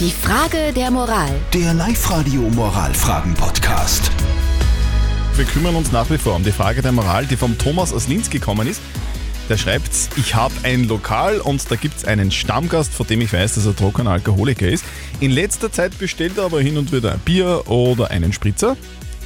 Die Frage der Moral. Der Live-Radio Moralfragen-Podcast. Wir kümmern uns nach wie vor um die Frage der Moral, die vom Thomas aus Linz gekommen ist. Der schreibt, ich habe ein Lokal und da gibt es einen Stammgast, von dem ich weiß, dass er trockener Alkoholiker ist. In letzter Zeit bestellt er aber hin und wieder ein Bier oder einen Spritzer.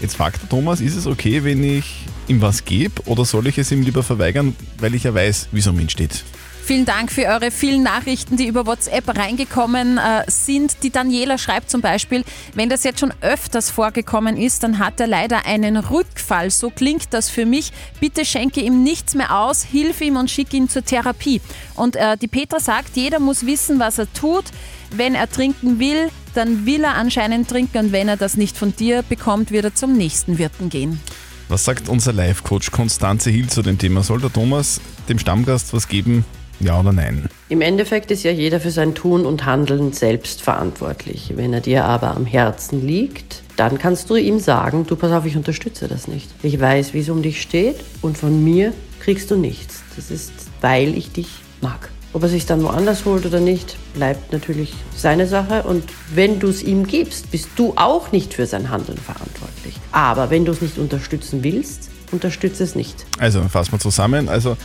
Jetzt fragt der Thomas, ist es okay, wenn ich ihm was gebe oder soll ich es ihm lieber verweigern, weil ich ja weiß, wie es um ihn steht? Vielen Dank für eure vielen Nachrichten, die über WhatsApp reingekommen äh, sind. Die Daniela schreibt zum Beispiel, wenn das jetzt schon öfters vorgekommen ist, dann hat er leider einen Rückfall. So klingt das für mich. Bitte schenke ihm nichts mehr aus, hilf ihm und schick ihn zur Therapie. Und äh, die Petra sagt, jeder muss wissen, was er tut. Wenn er trinken will, dann will er anscheinend trinken und wenn er das nicht von dir bekommt, wird er zum nächsten Wirten gehen. Was sagt unser Live-Coach Konstanze Hill zu dem Thema? Soll der Thomas dem Stammgast was geben? Ja oder nein? Im Endeffekt ist ja jeder für sein Tun und Handeln selbst verantwortlich. Wenn er dir aber am Herzen liegt, dann kannst du ihm sagen, du pass auf, ich unterstütze das nicht. Ich weiß, wie es um dich steht und von mir kriegst du nichts. Das ist, weil ich dich mag. Ob er sich dann woanders holt oder nicht, bleibt natürlich seine Sache. Und wenn du es ihm gibst, bist du auch nicht für sein Handeln verantwortlich. Aber wenn du es nicht unterstützen willst, unterstütze es nicht. Also fassen wir zusammen. Also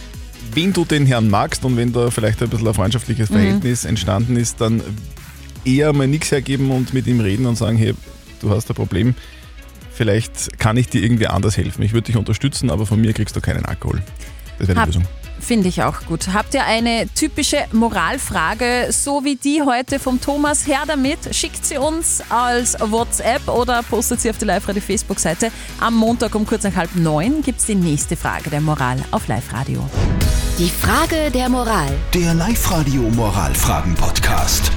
wenn du den Herrn magst und wenn da vielleicht ein bisschen ein freundschaftliches Verhältnis entstanden ist, dann eher mal nichts hergeben und mit ihm reden und sagen, hey, du hast ein Problem. Vielleicht kann ich dir irgendwie anders helfen. Ich würde dich unterstützen, aber von mir kriegst du keinen Alkohol. Das wäre die Hab- Lösung. Finde ich auch gut. Habt ihr eine typische Moralfrage, so wie die heute vom Thomas? Her damit, schickt sie uns als WhatsApp oder postet sie auf die Live-Radio Facebook-Seite. Am Montag um kurz nach halb neun gibt es die nächste Frage der Moral auf Live-Radio. Die Frage der Moral. Der Live-Radio Moralfragen-Podcast.